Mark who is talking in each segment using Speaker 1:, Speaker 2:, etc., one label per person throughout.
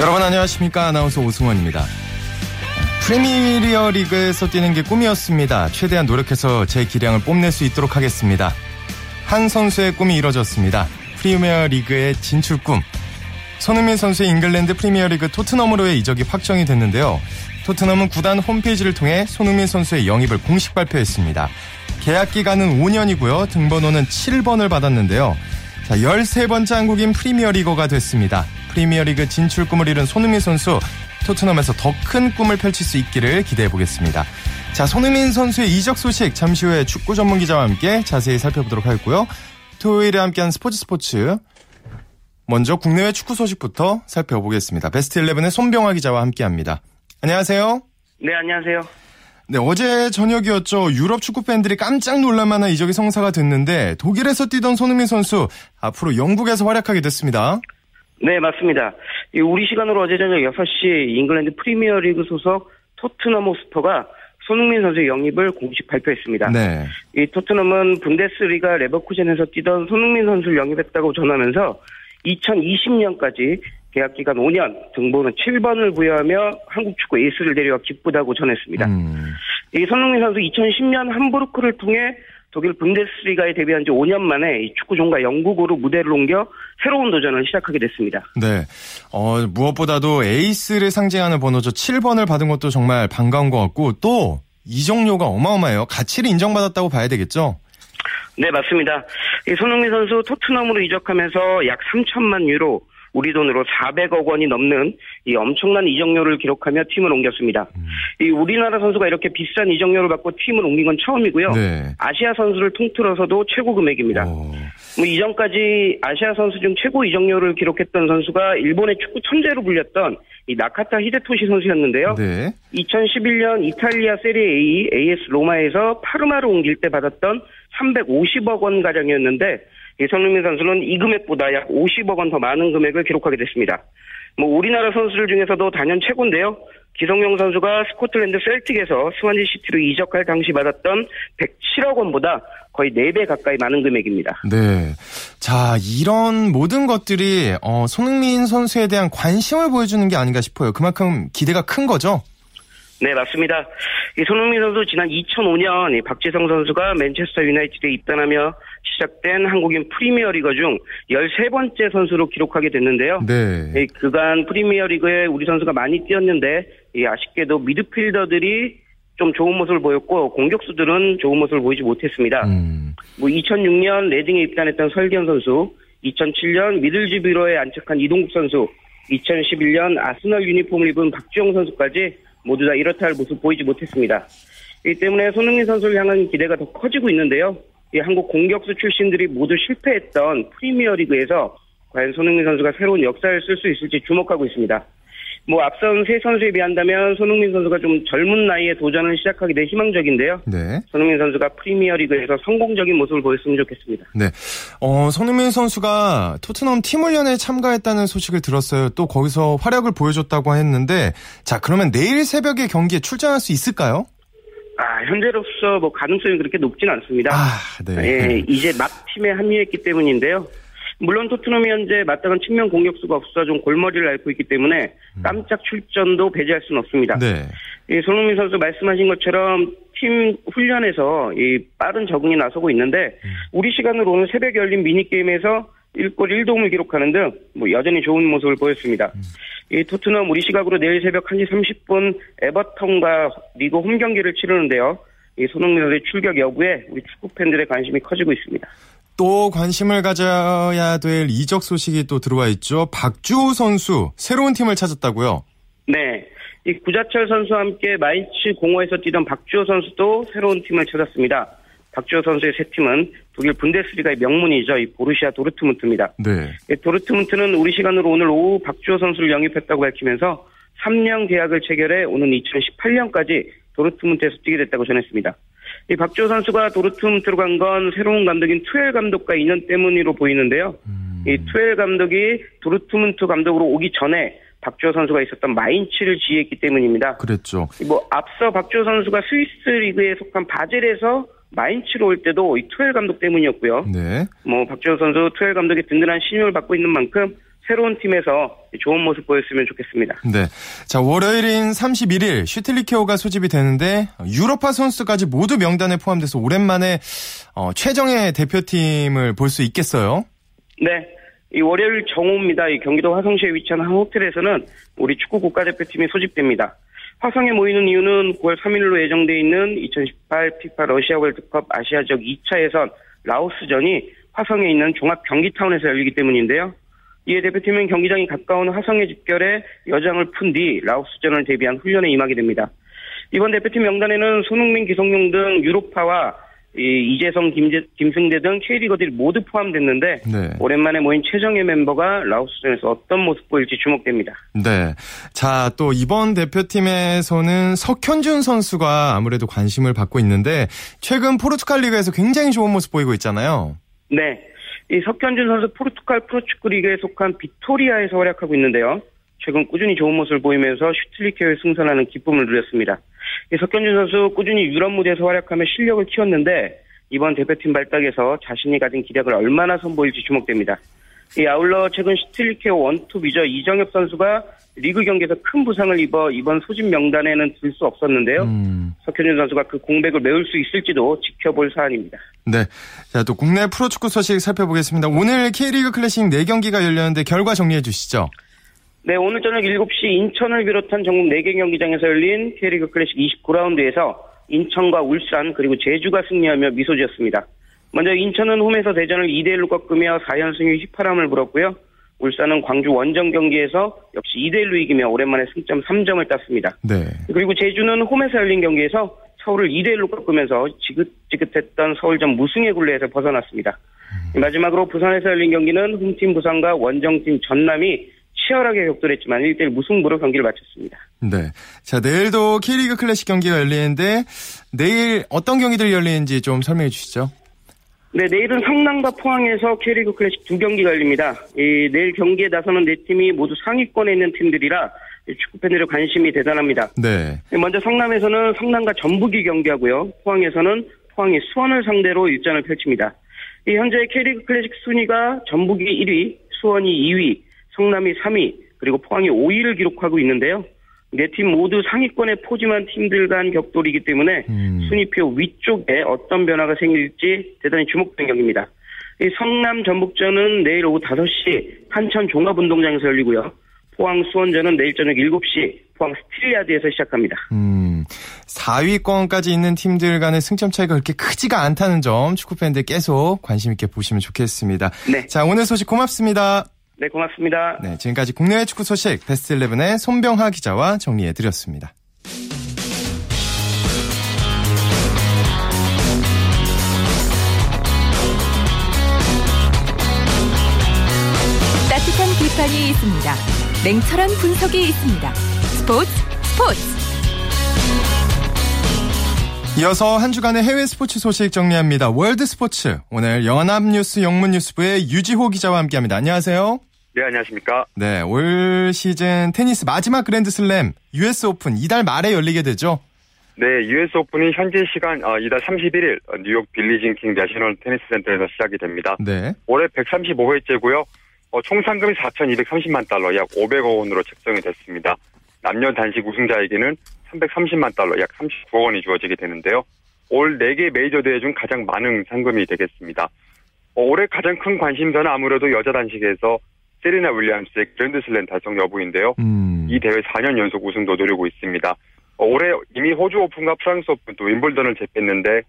Speaker 1: 여러분 안녕하십니까 아나운서 오승원입니다. 프리미어 리그에서 뛰는 게 꿈이었습니다. 최대한 노력해서 제 기량을 뽐낼 수 있도록 하겠습니다. 한 선수의 꿈이 이뤄졌습니다. 프리미어 리그의 진출 꿈. 손흥민 선수의 잉글랜드 프리미어 리그 토트넘으로의 이적이 확정이 됐는데요. 토트넘은 구단 홈페이지를 통해 손흥민 선수의 영입을 공식 발표했습니다. 계약 기간은 5년이고요. 등번호는 7번을 받았는데요. 자, 13번째 한국인 프리미어 리거가 됐습니다. 프리미어리그 진출 꿈을 이룬 손흥민 선수 토트넘에서 더 큰 꿈을 펼칠 수 있기를 기대해 보겠습니다. 자, 손흥민 선수의 이적 소식 잠시 후에 축구 전문 기자와 함께 자세히 살펴보도록 하겠고요. 토요일에 함께한 스포츠 스포츠. 먼저 국내외 축구 소식부터 살펴보겠습니다. 베스트 11의 손병화 기자와 함께합니다. 안녕하세요.
Speaker 2: 네, 안녕하세요.
Speaker 1: 네, 어제 저녁이었죠. 유럽 축구 팬들이 깜짝 놀랄만한 이적이 성사가 됐는데 독일에서 뛰던 손흥민 선수 앞으로 영국에서 활약하게 됐습니다.
Speaker 2: 네, 맞습니다. 우리 시간으로 어제 저녁 6시 잉글랜드 프리미어리그 소속 토트넘 호스퍼가 손흥민 선수의 영입을 공식 발표했습니다. 네. 이 토트넘은 분데스리가 레버쿠젠에서 뛰던 손흥민 선수를 영입했다고 전하면서 2020년까지 계약 기간 5년, 등번호 7번을 부여하며 한국 축구 에이스를 데려와 기쁘다고 전했습니다. 음. 이 손흥민 선수 2010년 함부르크를 통해 독일 분데스리가에 데뷔한 지 5년 만에 축구 종가 영국으로 무대를 옮겨 새로운 도전을 시작하게 됐습니다.
Speaker 1: 네. 어, 무엇보다도 에이스를 상징하는 번호죠. 7번을 받은 것도 정말 반가운 것 같고 또 이정료가 어마어마해요. 가치를 인정받았다고 봐야 되겠죠?
Speaker 2: 네, 맞습니다. 손흥민 선수 토트넘으로 이적하면서 약 3천만 유로, 우리 돈으로 400억 원이 넘는 이 엄청난 이적료를 기록하며 팀을 옮겼습니다. 음. 이 우리나라 선수가 이렇게 비싼 이적료를 받고 팀을 옮긴 건 처음이고요. 네. 아시아 선수를 통틀어서도 최고 금액입니다. 뭐 이전까지 아시아 선수 중 최고 이적료를 기록했던 선수가 일본의 축구 천재로 불렸던 이 나카타 히데토시 선수였는데요. 네. 2011년 이탈리아 세리에 A, AS 로마에서 파르마로 옮길 때 받았던 350억 원 가량이었는데 손흥민 선수는 이 금액보다 약 50억 원 더 많은 금액을 기록하게 됐습니다. 뭐 우리나라 선수들 중에서도 단연 최고인데요. 기성용 선수가 스코틀랜드 셀틱에서 스완지 시티로 이적할 당시 받았던 107억 원보다 거의 4배 가까이 많은 금액입니다.
Speaker 1: 네. 자, 이런 모든 것들이 어, 손흥민 선수에 대한 관심을 보여주는 게 아닌가 싶어요. 그만큼 기대가 큰 거죠?
Speaker 2: 네, 맞습니다. 이 손흥민 선수 지난 2005년 박지성 선수가 맨체스터 유나이티드에 입단하며 시작된 한국인 프리미어리거 중 13번째 선수로 기록하게 됐는데요. 네. 그간 프리미어리그에 우리 선수가 많이 뛰었는데 아쉽게도 미드필더들이 좀 좋은 모습을 보였고 공격수들은 좋은 모습을 보이지 못했습니다. 음. 뭐 2006년 레딩에 입단했던 설기현 선수, 2007년 미들즈비로에 안착한 이동국 선수, 2011년 아스널 유니폼을 입은 박주영 선수까지 모두 다 이렇다 할 모습 보이지 못했습니다. 이 때문에 손흥민 선수를 향한 기대가 더 커지고 있는데요. 이 한국 공격수 출신들이 모두 실패했던 프리미어리그에서 과연 손흥민 선수가 새로운 역사를 쓸 수 있을지 주목하고 있습니다. 뭐 앞선 세 선수에 비한다면 손흥민 선수가 좀 젊은 나이에 도전을 시작하기 대 희망적인데요. 네. 손흥민 선수가 프리미어리그에서 성공적인 모습을 보였으면 좋겠습니다.
Speaker 1: 네. 어, 손흥민 선수가 토트넘 팀 훈련에 참가했다는 소식을 들었어요. 또 거기서 활약을 보여줬다고 했는데 자 그러면 내일 새벽에 경기에 출전할 수 있을까요?
Speaker 2: 아, 현재로서 뭐 가능성이 그렇게 높지는 않습니다. 아, 네. 예, 이제 막 팀에 합류했기 때문인데요. 물론 토트넘이 현재 마땅한 측면 공격수가 없어 좀 골머리를 앓고 있기 때문에 음. 깜짝 출전도 배제할 수는 없습니다. 네. 이 손흥민 선수 말씀하신 것처럼 팀 훈련에서 이 빠른 적응이 나서고 있는데 음. 우리 시간으로 오늘 새벽에 열린 미니 게임에서 1골 1도움을 기록하는 등 뭐 여전히 좋은 모습을 보였습니다. 음. 이 토트넘 우리 시각으로 내일 새벽 1시 30분 에버턴과 리그 홈 경기를 치르는데요. 이 손흥민 선수의 출격 여부에 우리 축구 팬들의 관심이 커지고 있습니다.
Speaker 1: 또 관심을 가져야 될 이적 소식이 또 들어와 있죠. 박주호 선수 새로운 팀을 찾았다고요?
Speaker 2: 네. 이 구자철 선수와 함께 마인츠 공허에서 뛰던 박주호 선수도 새로운 팀을 찾았습니다. 박주호 선수의 새 팀은 독일 분데스리가의 명문이죠. 이 보루시아 도르트문트입니다. 네. 도르트문트는 우리 시간으로 오늘 오후 박주호 선수를 영입했다고 밝히면서 3년 계약을 체결해 오는 2018년까지 도르트문트에서 뛰게 됐다고 전했습니다. 이 박주호 선수가 도르트문트로 간 건 새로운 감독인 투엘 감독과 인연 때문으로 보이는데요. 음. 이 투엘 감독이 도르트문트 감독으로 오기 전에 박주호 선수가 있었던 마인츠를 지휘했기 때문입니다.
Speaker 1: 그랬죠.
Speaker 2: 뭐 앞서 박주호 선수가 스위스 리그에 속한 바젤에서 마인츠로 올 때도 이 투엘 감독 때문이었고요. 네. 뭐 박주호 선수 투엘 감독의 든든한 신임을 받고 있는 만큼 새로운 팀에서 좋은 모습 보였으면 좋겠습니다.
Speaker 1: 네. 자, 월요일인 31일 슈틸리케오가 소집이 되는데 유럽파 선수까지 모두 명단에 포함돼서 오랜만에 어, 최정예 대표팀을 볼 수 있겠어요?
Speaker 2: 네. 이 월요일 정오입니다. 이 경기도 화성시에 위치한 한 호텔에서는 우리 축구 국가대표팀이 소집됩니다. 화성에 모이는 이유는 9월 3일로 예정돼 있는 2018 피파 러시아 월드컵 아시아 지역 2차 예선 라오스전이 화성에 있는 종합 경기타운에서 열리기 때문인데요. 이에 대표팀은 경기장이 가까운 화성에 집결해 여장을 푼 뒤 라오스전을 대비한 훈련에 임하게 됩니다. 이번 대표팀 명단에는 손흥민, 기성용 등 유로파와 이재성, 김재, 김승대 등 K리거들이 모두 포함됐는데 네. 오랜만에 모인 최정예 멤버가 라오스전에서 어떤 모습 보일지 주목됩니다.
Speaker 1: 네. 자, 또 이번 대표팀에서는 석현준 선수가 아무래도 관심을 받고 있는데 최근 포르투갈 리그에서 굉장히 좋은 모습 보이고 있잖아요.
Speaker 2: 네. 이 석현준 선수 포르투갈 프로축구 리그에 속한 비토리아에서 활약하고 있는데요. 최근 꾸준히 좋은 모습을 보이면서 슈틸리케호에 승선하는 기쁨을 누렸습니다. 석현준 선수 꾸준히 유럽 무대에서 활약하며 실력을 키웠는데 이번 대표팀 발탁에서 자신이 가진 기량을 얼마나 선보일지 주목됩니다. 이 아울러 최근 슈틸리케호 원톱이죠 이정협 선수가 리그 경기에서 큰 부상을 입어 이번 소집 명단에는 들 수 없었는데요. 음. 석현준 선수가 그 공백을 메울 수 있을지도 지켜볼 사안입니다.
Speaker 1: 네. 자, 또 국내 프로축구 소식 살펴보겠습니다. 오늘 K리그 클래식 4경기가 열렸는데 결과 정리해 주시죠.
Speaker 2: 네, 오늘 저녁 7시 인천을 비롯한 전국 4개 경기장에서 열린 K리그 클래식 29라운드에서 인천과 울산 그리고 제주가 승리하며 미소 지었습니다. 먼저 인천은 홈에서 대전을 2대1로 꺾으며 4연승의 휘파람을 불었고요. 울산은 광주 원정 경기에서 역시 2대1로 이기며 오랜만에 승점 3점을 땄습니다. 네. 그리고 제주는 홈에서 열린 경기에서 서울을 2대1로 꺾으면서 지긋지긋했던 서울전 무승의 굴레에서 벗어났습니다. 음. 마지막으로 부산에서 열린 경기는 홈팀 부산과 원정팀 전남이 치열하게 격돌했지만 1대1 무승부로 경기를 마쳤습니다.
Speaker 1: 네. 자, 내일도 K리그 클래식 경기가 열리는데 내일 어떤 경기들이 열리는지 좀 설명해 주시죠.
Speaker 2: 네, 내일은 성남과 포항에서 K리그 클래식 두 경기가 열립니다. 이, 내일 경기에 나서는 네 팀이 모두 상위권에 있는 팀들이라 축구 팬들의 관심이 대단합니다. 네. 먼저 성남에서는 성남과 전북이 경기하고요. 포항에서는 포항이 수원을 상대로 일전을 펼칩니다. 이 현재 K리그 클래식 순위가 전북이 1위, 수원이 2위, 성남이 3위, 그리고 포항이 5위를 기록하고 있는데요. 네 팀 모두 상위권에 포짐한 팀들 간 격돌이기 때문에 음. 순위표 위쪽에 어떤 변화가 생길지 대단히 주목된 경기입니다. 이 성남 전북전은 내일 오후 5시 한천 종합운동장에서 열리고요. 포항 수원전은 내일 저녁 7시 포항 스틸야드에서 시작합니다. 음,
Speaker 1: 4위권까지 있는 팀들 간의 승점 차이가 그렇게 크지가 않다는 점 축구팬들 계속 관심 있게 보시면 좋겠습니다. 네. 자, 오늘 소식 고맙습니다.
Speaker 2: 네, 고맙습니다.
Speaker 1: 네, 지금까지 국내외 축구 소식 베스트 11의 손병하 기자와 정리해 드렸습니다.
Speaker 3: 따뜻한 비판이 있습니다. 냉철한 분석이 있습니다. 스포츠 스포츠.
Speaker 1: 이어서 한 주간의 해외 스포츠 소식 정리합니다. 월드 스포츠. 오늘 연합뉴스 영문뉴스부의 유지호 기자와 함께합니다. 안녕하세요.
Speaker 4: 네, 안녕하십니까.
Speaker 1: 네, 올 시즌 테니스 마지막 그랜드슬램 US 오픈 이달 말에 열리게 되죠.
Speaker 4: 네, US 오픈이 현지 시간 어, 이달 31일 뉴욕 빌리진 킹 내셔널 테니스 센터에서 시작이 됩니다. 네. 올해 135회째고요. 어, 총 상금이 4,230만 달러, 약 500억 원으로 책정이 됐습니다. 남녀 단식 우승자에게는 330만 달러, 약 39억 원이 주어지게 되는데요. 올 4개 메이저 대회 중 가장 많은 상금이 되겠습니다. 어, 올해 가장 큰 관심사는 아무래도 여자 단식에서 세리나 윌리엄스의 그랜드슬램 달성 여부인데요. 음. 이 대회 4년 연속 우승도 노리고 있습니다. 어, 올해 이미 호주 오픈과 프랑스 오픈 또 윈블던을 제패했는데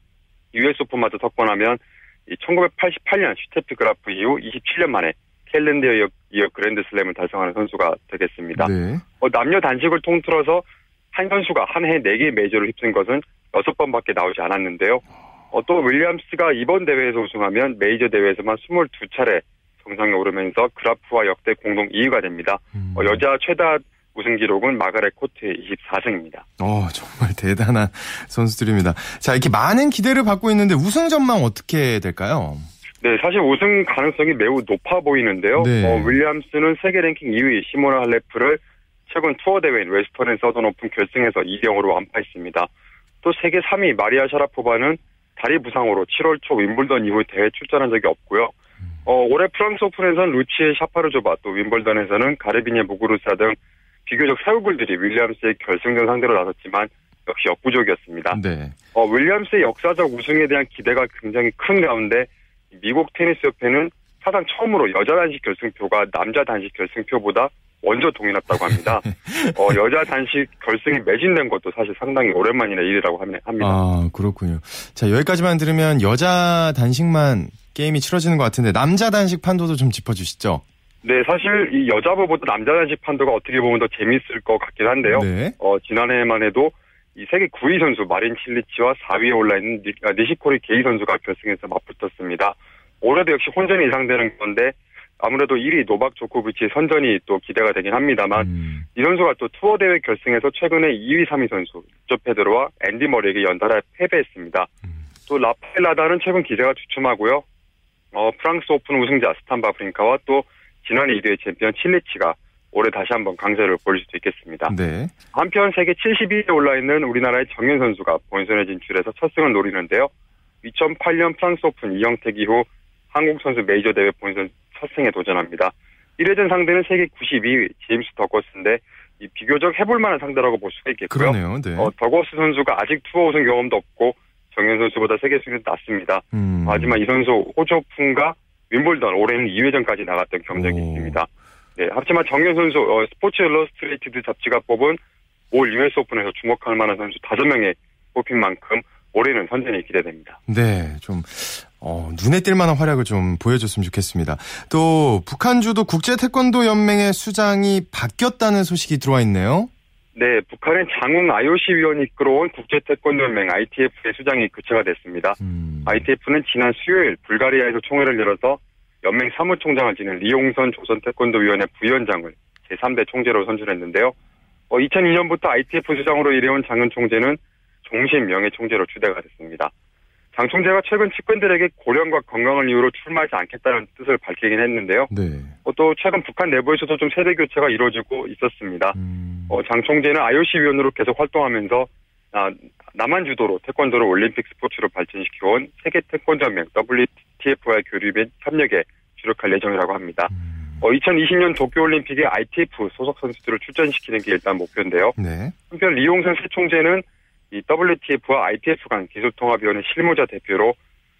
Speaker 4: US 오픈마저 석권하면 1988년 슈테프 그라프 이후 27년 만에 calendar year, year 그랜드슬램을 달성하는 선수가 되겠습니다. 네. 어, 남녀 단식을 통틀어서 한 선수가 한 해 4개 메이저를 휩쓴 것은 6번밖에 나오지 않았는데요. 어, 또 윌리엄스가 이번 대회에서 우승하면 메이저 대회에서만 22차례 정상에 오르면서 그라프와 역대 공동 2위가 됩니다. 음. 어, 여자 최다 우승 기록은 마가렛 코트의 24승입니다.
Speaker 1: 어, 정말 대단한 선수들입니다. 자, 이렇게 많은 기대를 받고 있는데 우승 전망 어떻게 될까요?
Speaker 4: 네, 사실 우승 가능성이 매우 높아 보이는데요. 네. 어, 윌리엄스는 세계 랭킹 2위 시모나 할레프를 최근 투어 대회인 웨스턴 앤 서던 오픈 결승에서 2대 0으로 완파했습니다. 또 세계 3위 마리아 샤라포바는 다리 부상으로 7월 초 윈블던 이후 대회 출전한 적이 없고요. 어, 올해 프랑스 오픈에서는 루치에 샤파르조바 또 윈블던에서는 가르비녜 무구루사 등 비교적 새 얼굴들이 윌리엄스의 결승전 상대로 나섰지만 역시 역부족이었습니다. 네. 어, 윌리엄스의 역사적 우승에 대한 기대가 굉장히 큰 가운데 미국 테니스 협회는 사상 처음으로 여자 단식 결승표가 남자 단식 결승표보다 먼저 동일했다고 합니다. 어, 여자 단식 결승이 매진된 것도 사실 상당히 오랜만이나 일이라고 합니다.
Speaker 1: 아, 그렇군요. 자, 여기까지만 들으면 여자 단식만 게임이 치러지는 것 같은데 남자 단식 판도도 좀 짚어주시죠.
Speaker 4: 네, 사실 이 여자부보다 남자 단식 판도가 어떻게 보면 더 재밌을 것 같긴 한데요. 네. 어, 지난해만 해도 이 세계 9위 선수 마린 칠리치와 4위에 올라 있는 니, 아, 시코리 게이 선수가 결승에서 맞붙었습니다. 올해도 역시 혼전이 예상되는 건데 아무래도 1위 노박 조코비치의 선전이 또 기대가 되긴 합니다만 음. 이 선수가 또 투어 대회 결승에서 최근에 2위, 3위 선수 조 페드로와 앤디 머리에게 연달아 패배했습니다. 음. 또 라파엘 라다는 최근 기대가 주춤하고요. 어, 프랑스 오픈 우승자 스탄 바브린카와 또 지난해 이 대회 챔피언 칠리치가 올해 다시 한번 강세를 보일 수도 있겠습니다. 네. 한편 세계 72위에 올라 있는 우리나라의 정현 선수가 본선에 진출해서 첫 승을 노리는데요. 2008년 프랑스 오픈 이형택 이후 한국 선수 메이저 대회 본선 첫 승에 도전합니다. 1회전 상대는 세계 92위 제임스 더크워스인데 이 비교적 해볼 만한 상대라고 볼 수가 있겠고요.
Speaker 1: 그러네요. 네.
Speaker 4: 어, 더크워스 선수가 아직 투어 우승 경험도 없고 정현 선수보다 세계 순위도 낮습니다. 음. 하지만 이 선수 호주오픈과 윈블던 올해는 2회전까지 나갔던 경력이 오. 있습니다. 네, 하지만 정현 선수 어, 스포츠 일러스트레이티드 잡지가 뽑은 올 US 오픈에서 주목할 만한 선수 5명에 뽑힌 만큼 올해는 선전이 기대됩니다.
Speaker 1: 네, 좀 어, 눈에 띌 만한 활약을 좀 보여줬으면 좋겠습니다. 또 북한 주도 국제 태권도 연맹의 수장이 바뀌었다는 소식이 들어와 있네요.
Speaker 4: 네, 북한의 장웅 IOC 위원이 이끌어온 국제 태권도 연맹 ITF의 수장이 교체가 됐습니다. 음. ITF는 지난 수요일 불가리아에서 총회를 열어서 연맹 사무총장을 지낸 리용선 조선태권도위원회 부위원장을 제3대 총재로 선출했는데요. 어, 2002년부터 ITF 수장으로 일해온 장은 총재는 종신 명예 총재로 추대가 됐습니다. 장 총재가 최근 측근들에게 고령과 건강을 이유로 출마하지 않겠다는 뜻을 밝히긴 했는데요. 네. 어, 또 최근 북한 내부에서도 좀 세대 교체가 이루어지고 있었습니다. 음. 어, 장 총재는 IOC 위원으로 계속 활동하면서 아, 남한 주도로 태권도를 올림픽 스포츠로 발전시켜온 세계 태권도 연맹 WTF와의 교류 및 협력에 주력할 예정이라고 합니다. 음. 어, 2020년 도쿄올림픽에 ITF 소속 선수들을 출전시키는 게 일단 목표인데요. 네. 한편 리용선 새 총재는 이 WTF와 ITF 간 기술통합위원회 실무자 대표로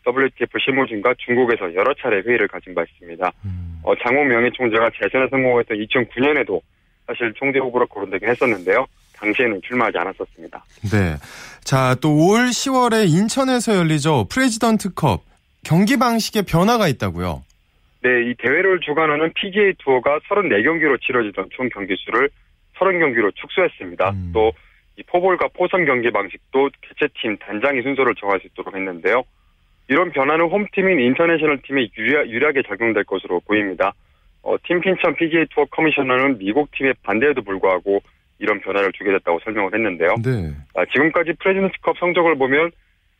Speaker 4: WTF 실무진과 중국에서 여러 차례 회의를 가진 바 있습니다. 음. 어, 장호 명예총재가 재선에 성공했던 2009년에도 사실 총재 후보로 거론되긴 했었는데요. 당시에는 출마하지 않았었습니다.
Speaker 1: 네. 자, 또 올 10월에 인천에서 열리죠. 프레지던트컵. 경기 방식에 변화가 있다고요?
Speaker 4: 네, 이 대회를 주관하는 PGA 투어가 34경기로 치러지던 총 경기 수를 30경기로 축소했습니다. 음. 또 이 포볼과 포섬 경기 방식도 개최팀 단장이 순서를 정할 수 있도록 했는데요. 이런 변화는 홈팀인 인터내셔널 팀에 유리하게 작용될 것으로 보입니다. 어, 팀 핀첨 PGA 투어 커미셔너는 미국 팀의 반대에도 불구하고 이런 변화를 주게 됐다고 설명을 했는데요. 네. 아, 지금까지 프레지던트컵 성적을 보면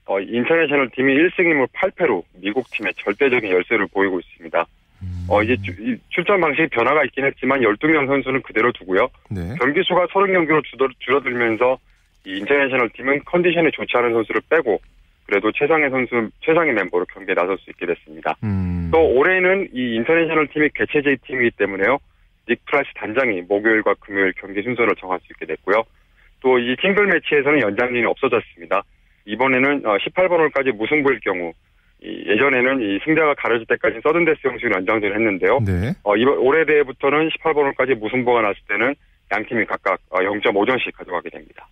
Speaker 4: 어, 인터내셔널 팀이 1승 1무 8패로 미국 팀의 절대적인 열세를 보이고 있습니다. 음. 어, 이제 주, 출전 방식이 변화가 있긴 했지만 12명 선수는 그대로 두고요. 네. 경기 수가 30경기로 줄어들면서 이 인터내셔널 팀은 컨디션이 좋지 않은 선수를 빼고 그래도 최상의 선수, 최상의 멤버로 경기에 나설 수 있게 됐습니다. 음. 또 올해는 이 인터내셔널 팀이 개최지의 팀이기 때문에요. 닉 프라이스 단장이 목요일과 금요일 경기 순서를 정할 수 있게 됐고요. 또 이 싱글 매치에서는 연장전이 없어졌습니다. 이번에는 18번 어, 홀까지 무승부일 경우 예전에는 이 승자가 가려질 때까지 서든데스 형식으로 연장전을 했는데요. 네. 어, 이번 올해 대회부터는 18번 홀까지 무승부가 났을 때는 양 팀이 각각 0.5점씩 어, 가져가게 됩니다.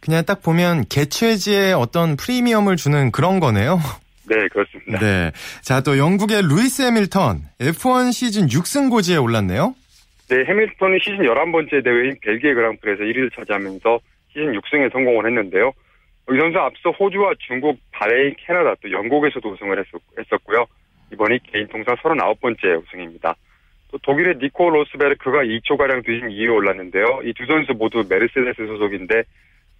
Speaker 1: 그냥 딱 보면 개최지에 어떤 프리미엄을 주는 그런 거네요.
Speaker 4: 네, 그렇습니다.
Speaker 1: 네. 자, 또 영국의 루이스 해밀턴 F1 시즌 6승 고지에 올랐네요.
Speaker 4: 네, 해밀턴이 시즌 11번째 대회인 벨기에 그랑프리에서 1위를 차지하면서 시즌 6승에 성공을 했는데요. 이 선수 앞서 호주와 중국, 바레인, 캐나다 또 영국에서도 우승을 했었고요 이번이 개인 통산 39번째 우승입니다. 또 독일의 니코 로스베르크가 2초가량 뒤진 2위에 올랐는데요. 이 두 선수 모두 메르세데스 소속인데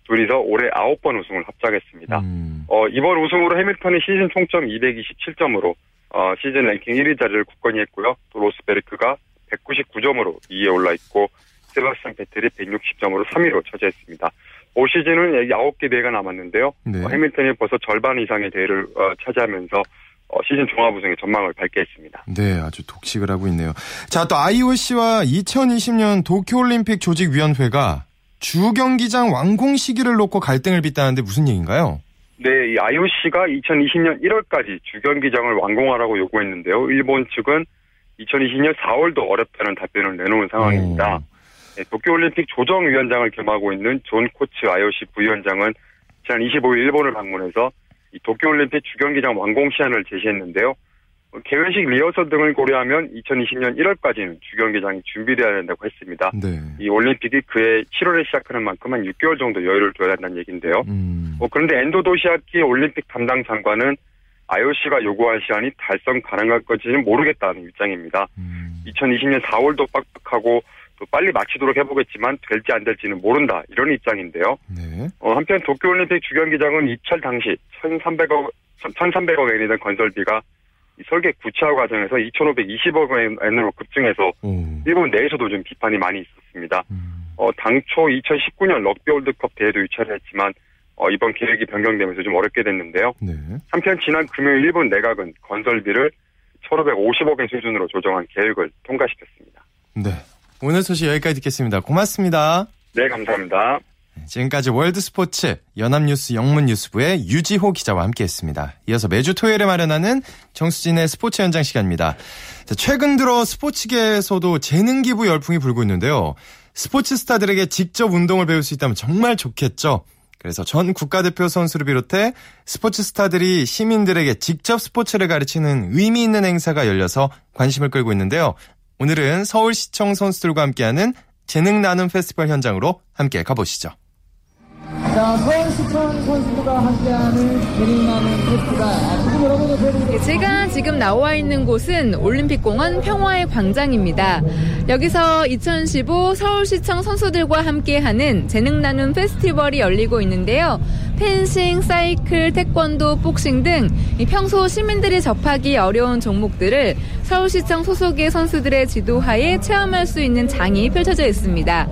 Speaker 4: 둘이서 올해 9번 우승을 합작했습니다. 음. 어, 이번 우승으로 해밀턴이 시즌 총점 227점으로 어, 시즌 랭킹 1위 자리를 굳건히 했고요. 또 로스베르크가 199점으로 2위에 올라 있고 세바스찬 베텔이 160점으로 3위로 차지했습니다. 올 시즌은 9개 대회가 남았는데요. 네. 어, 해밀턴이 벌써 절반 이상의 대회를 어, 차지하면서 어, 시즌 종합 우승의 전망을 밝게 했습니다.
Speaker 1: 네, 아주 독식을 하고 있네요. 자, 또 IOC와 2020년 도쿄올림픽 조직위원회가 주 경기장 완공 시기를 놓고 갈등을 빚다는데 무슨 얘기인가요?
Speaker 4: 네, 이 IOC가 2020년 1월까지 주 경기장을 완공하라고 요구했는데요. 일본 측은 2020년 4월도 어렵다는 답변을 내놓은 상황입니다. 네, 도쿄올림픽 조정위원장을 겸하고 있는 존 코츠 IOC 부위원장은 지난 25일 일본을 방문해서 이 도쿄올림픽 주경기장 완공 시한을 제시했는데요. 개회식 리허설 등을 고려하면 2020년 1월까지는 주경기장이 준비되어야 된다고 했습니다. 네. 이 올림픽이 그해 7월에 시작하는 만큼 한 6개월 정도 여유를 둬야 한다는 얘기인데요. 음. 어, 그런데 엔도 도시아키 올림픽 담당 장관은 IOC가 요구한 시한이 달성 가능할 것지는 모르겠다는 입장입니다. 음. 2020년 4월도 빡빡하고 또 빨리 마치도록 해보겠지만 될지 안 될지는 모른다 이런 입장인데요. 네. 어, 한편 도쿄올림픽 주경기장은 입찰 당시 1,300억 1,300억 엔이 된 건설비가 설계 구체화 과정에서 2,520억 엔으로 급증해서 음. 일본 내에서도 좀 비판이 많이 있었습니다. 음. 어, 당초 2019년 럭비 월드컵 대회도 유찰을 했지만 어, 이번 계획이 변경되면서 좀 어렵게 됐는데요. 네. 한편 지난 금요일 일본 내각은 건설비를 1,550억 엔 수준으로 조정한 계획을 통과시켰습니다.
Speaker 1: 네. 오늘 소식 여기까지 듣겠습니다. 고맙습니다.
Speaker 4: 네, 감사합니다.
Speaker 1: 지금까지 월드스포츠 연합뉴스 영문뉴스부의 유지호 기자와 함께했습니다. 이어서 매주 토요일에 마련하는 정수진의 스포츠 현장 시간입니다. 최근 들어 스포츠계에서도 재능 기부 열풍이 불고 있는데요. 스포츠 스타들에게 직접 운동을 배울 수 있다면 정말 좋겠죠. 그래서 전 국가대표 선수를 비롯해 스포츠 스타들이 시민들에게 직접 스포츠를 가르치는 의미 있는 행사가 열려서 관심을 끌고 있는데요. 오늘은 서울시청 선수들과 함께하는 재능 나눔 페스티벌 현장으로 함께 가보시죠.
Speaker 5: 자, 서울시청 선수들과 함께하는 재능나는 페스티벌. 지금 여러분들
Speaker 3: 제가 지금 나와 있는 곳은 올림픽공원 평화의 광장입니다. 여기서 2015 서울시청 선수들과 함께하는 재능 나눔 페스티벌이 열리고 있는데요. 펜싱, 사이클, 태권도, 복싱 등 평소 시민들이 접하기 어려운 종목들을 서울시청 소속의 선수들의 지도하에 체험할 수 있는 장이 펼쳐져 있습니다.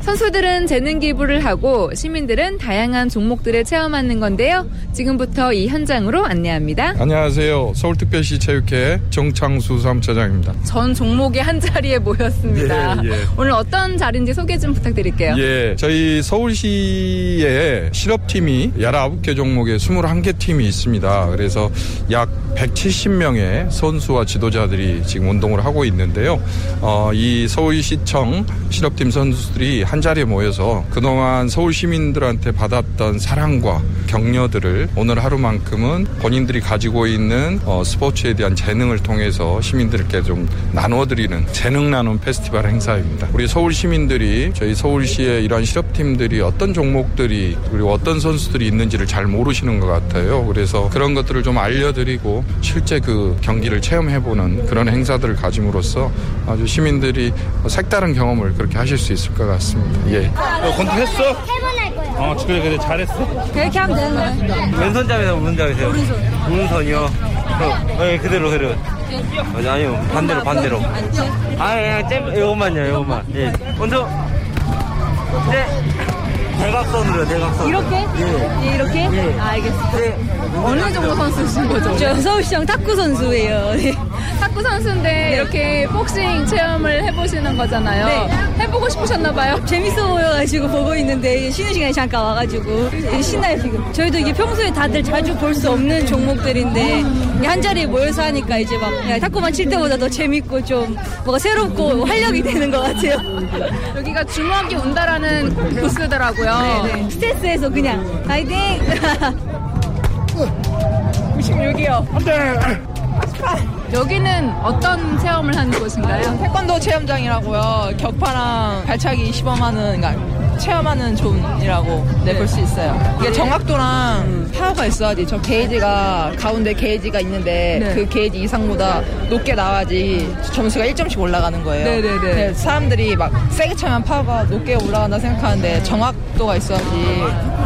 Speaker 3: 선수들은 재능 기부를 하고 시민들은 다양한 종목들을 체험하는 건데요. 지금부터 이 현장으로 안내합니다.
Speaker 6: 안녕하세요. 서울특별시 체육회 정창수 사무처장입니다.
Speaker 3: 전 종목의 한 자리에 모였습니다. 예, 예. 오늘 어떤 자리인지 소개 좀 부탁드릴게요.
Speaker 6: 예, 저희 서울시에 실업팀이 19개 종목에 21개 팀이 있습니다. 그래서 약 170명의 선수와 지도자들이 지금 운동을 하고 있는데요. 어, 이 서울시청 실업팀 선수들이 한 자리에 모여서 그동안 서울 시민들한테 받았던 사랑과 격려들을 오늘 하루만큼은 본인들이 가지고 있는 어, 스포츠에 대한 재능을 통해서 시민들께 좀 나눠드리는 재능 나눔 페스티벌 행사입니다. 우리 서울 시민들이 저희 서울시의 이러한 실업팀들이 어떤 종목들이 그리고 어떤 선수들이 있는지를 잘 모르시는 것 같아요. 그래서 그런 것들을 좀 알려드리고 실제 그 경기를 체험해보는 그런 행사들을 가짐으로써 아주 시민들이 색다른 경험을 그렇게 하실 수 있을 것 같습니다. 예.
Speaker 7: 너 건투했어?
Speaker 8: 세번할 거야.
Speaker 7: 어, 그래, 그래, 잘했어.
Speaker 8: 그렇게 하면 되는 거야.
Speaker 7: 왼손 잡이세요, 오른손 잡이세요?
Speaker 8: 오른손.
Speaker 7: 오른손이요? 어, 네, 그대로, 그대로. 아니, 아니요, 반대로, 반대로. 아, 잼, 이것만요, 이것만. 예. 먼저. 네. 대각선으로 대각선.
Speaker 8: 이렇게? 예. 예 이렇게? 예. 아, 알겠습니다. 네.
Speaker 3: 어느 정도 선수신 거죠?
Speaker 8: 저 서울시청 탁구 선수예요. 네.
Speaker 3: 탁구 선수인데 네. 이렇게 복싱 체험을 해보시는 거잖아요. 네. 해보고 싶으셨나봐요.
Speaker 8: 재밌어 보여가지고 보고 있는데 쉬는 시간에 잠깐 와가지고 신나요 지금. 저희도 이게 평소에 다들 자주 볼 수 없는 종목들인데 한 자리에 모여서 하니까 이제 막 탁구만 칠 때보다 더 재밌고 좀 뭐가 새롭고 활력이 되는 것 같아요.
Speaker 3: 여기가 주먹이 온다라는 부스더라고요.
Speaker 8: 네네. 스트레스에서 그냥 파이팅!
Speaker 3: 96이요. 안 돼. 여기는 어떤 체험을 하는 곳인가요?
Speaker 9: 태권도 체험장이라고요. 격파랑 발차기 시범하는, 그러니까 체험하는 존이라고 네, 볼 수 있어요. 이게 정확도랑 파워가 있어야지. 저 게이지가 가운데 게이지가 있는데 네. 그 게이지 이상보다 높게 나와야지 점수가 1점씩 올라가는 거예요. 네네네. 네, 네. 사람들이 막 세게 차면 파워가 높게 올라간다 생각하는데 정확도가 있어야지